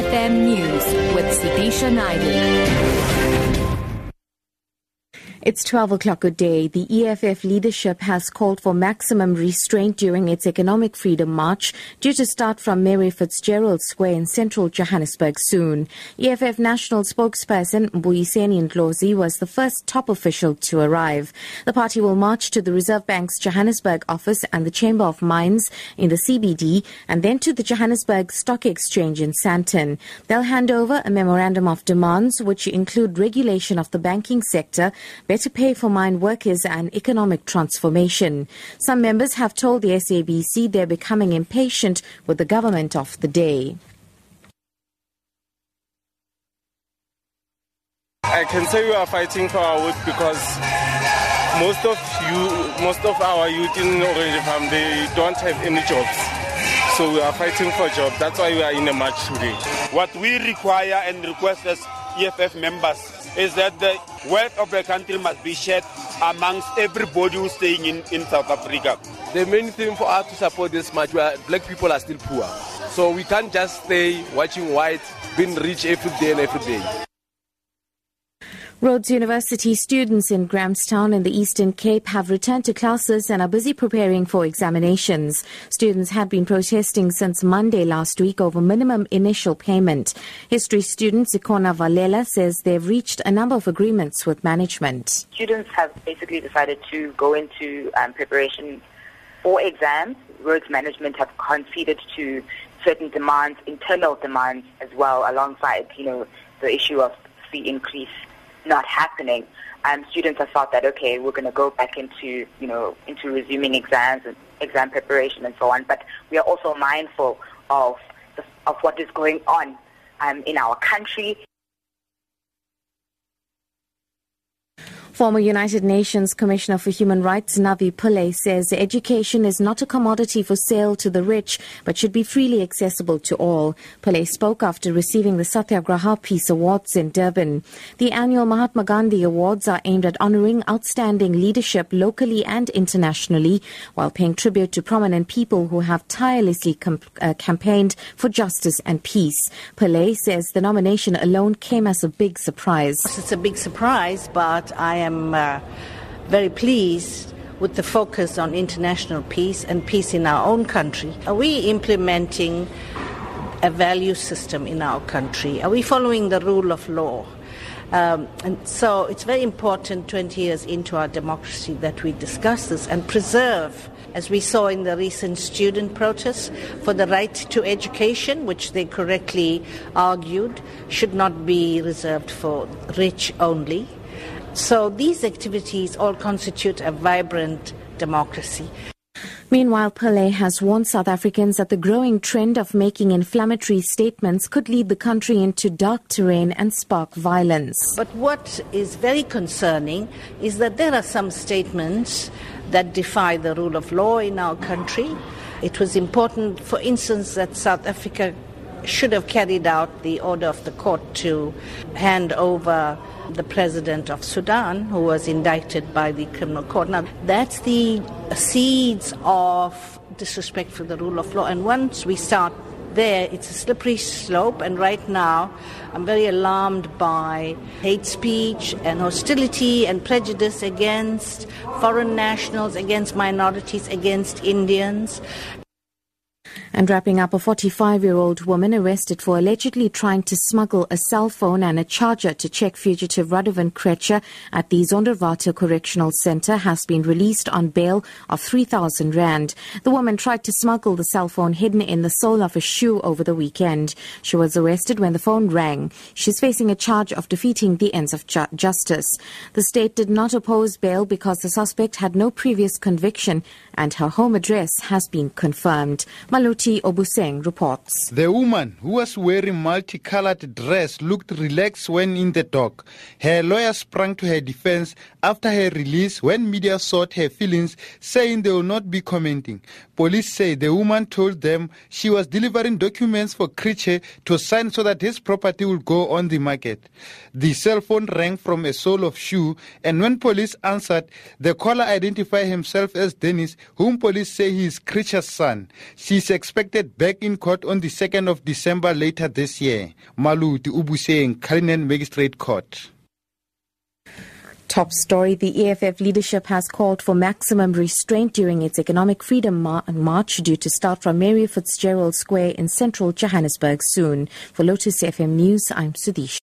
FM News with Sudisha Naidu. It's 12 o'clock a day. The EFF leadership has called for maximum restraint during its Economic Freedom March, due to start from Mary Fitzgerald Square in central Johannesburg soon. EFF national spokesperson Mbuyiseni Ndlozi was the first top official to arrive. The party will march to the Reserve Bank's Johannesburg office and the Chamber of Mines in the CBD, and then to the Johannesburg Stock Exchange in Sandton. They'll hand over a memorandum of demands, which include regulation of the banking sector better pay for mine workers and economic transformation. Some members have told the SABC they're becoming impatient with the government of the day. I can say we are fighting for our youth because most of you, most of our youth in Orange Farm, they don't have any jobs. So we are fighting for jobs. That's why we are in a march today. What we require and request as EFF members is that the wealth of the country must be shared amongst everybody who's staying in, in South Africa. The main thing for us to support this march, where black people are still poor. So we can't just stay watching white being rich every day and every day. Rhodes University students in Grahamstown in the Eastern Cape have returned to classes and are busy preparing for examinations. Students had been protesting since Monday last week over minimum initial payment. History student Zikona Valela says they've reached a number of agreements with management. Students have basically decided to go into um, preparation for exams. Rhodes management have conceded to certain demands, internal demands as well, alongside, you know, the issue of fee increase not happening, um, students have felt that okay, we're going to go back into you know into resuming exams and exam preparation and so on. But we are also mindful of the, of what is going on um, in our country Former United Nations Commissioner for Human Rights Navi Pillay says education is not a commodity for sale to the rich, but should be freely accessible to all. Pillay spoke after receiving the Satyagraha Peace Awards in Durban. The annual Mahatma Gandhi Awards are aimed at honoring outstanding leadership locally and internationally, while paying tribute to prominent people who have tirelessly com- uh, campaigned for justice and peace. Pillay says the nomination alone came as a big surprise. It's a big surprise, but I am am uh, very pleased with the focus on international peace and peace in our own country. Are we implementing a value system in our country? Are we following the rule of law? Um, and so it's very important 20 years into our democracy that we discuss this and preserve, as we saw in the recent student protests, for the right to education, which they correctly argued should not be reserved for rich only. So these activities all constitute a vibrant democracy. Meanwhile, Pillay has warned South Africans that the growing trend of making inflammatory statements could lead the country into dark terrain and spark violence. But what is very concerning is that there are some statements that defy the rule of law in our country. It was important, for instance, that South Africa should have carried out the order of the court to hand over the president of Sudan, who was indicted by the criminal court. Now, that's the seeds of disrespect for the rule of law. And once we start there, it's a slippery slope. And right now, I'm very alarmed by hate speech and hostility and prejudice against foreign nationals, against minorities, against Indians. And wrapping up, a 45 year old woman arrested for allegedly trying to smuggle a cell phone and a charger to Czech fugitive Radovan Krejcir at the Zonderwater Correctional Center has been released on bail of 3,000 Rand. The woman tried to smuggle the cell phone hidden in the sole of a shoe over the weekend. She was arrested when the phone rang. She's facing a charge of defeating the ends of ju- justice. The state did not oppose bail because the suspect had no previous conviction and her home address has been confirmed. Maluti Obuseng reports. The woman who was wearing multicolored dress looked relaxed when in the dock. Her lawyer sprang to her defense after her release when media sought her feelings, saying they will not be commenting. Police say the woman told them she was delivering documents for Krejcir to sign so that his property would go on the market. The cell phone rang from a sole of shoe, and when police answered, the caller identified himself as Dennis, whom police say he is Krejcir's son. She's expected back in court on the 2nd of December later this year. Malu Maluti Ubuseng, Cullinan Magistrate Court. Top story The EFF leadership has called for maximum restraint during its economic freedom mar- march due to start from Mary Fitzgerald Square in central Johannesburg soon. For Lotus FM News, I'm Sudish.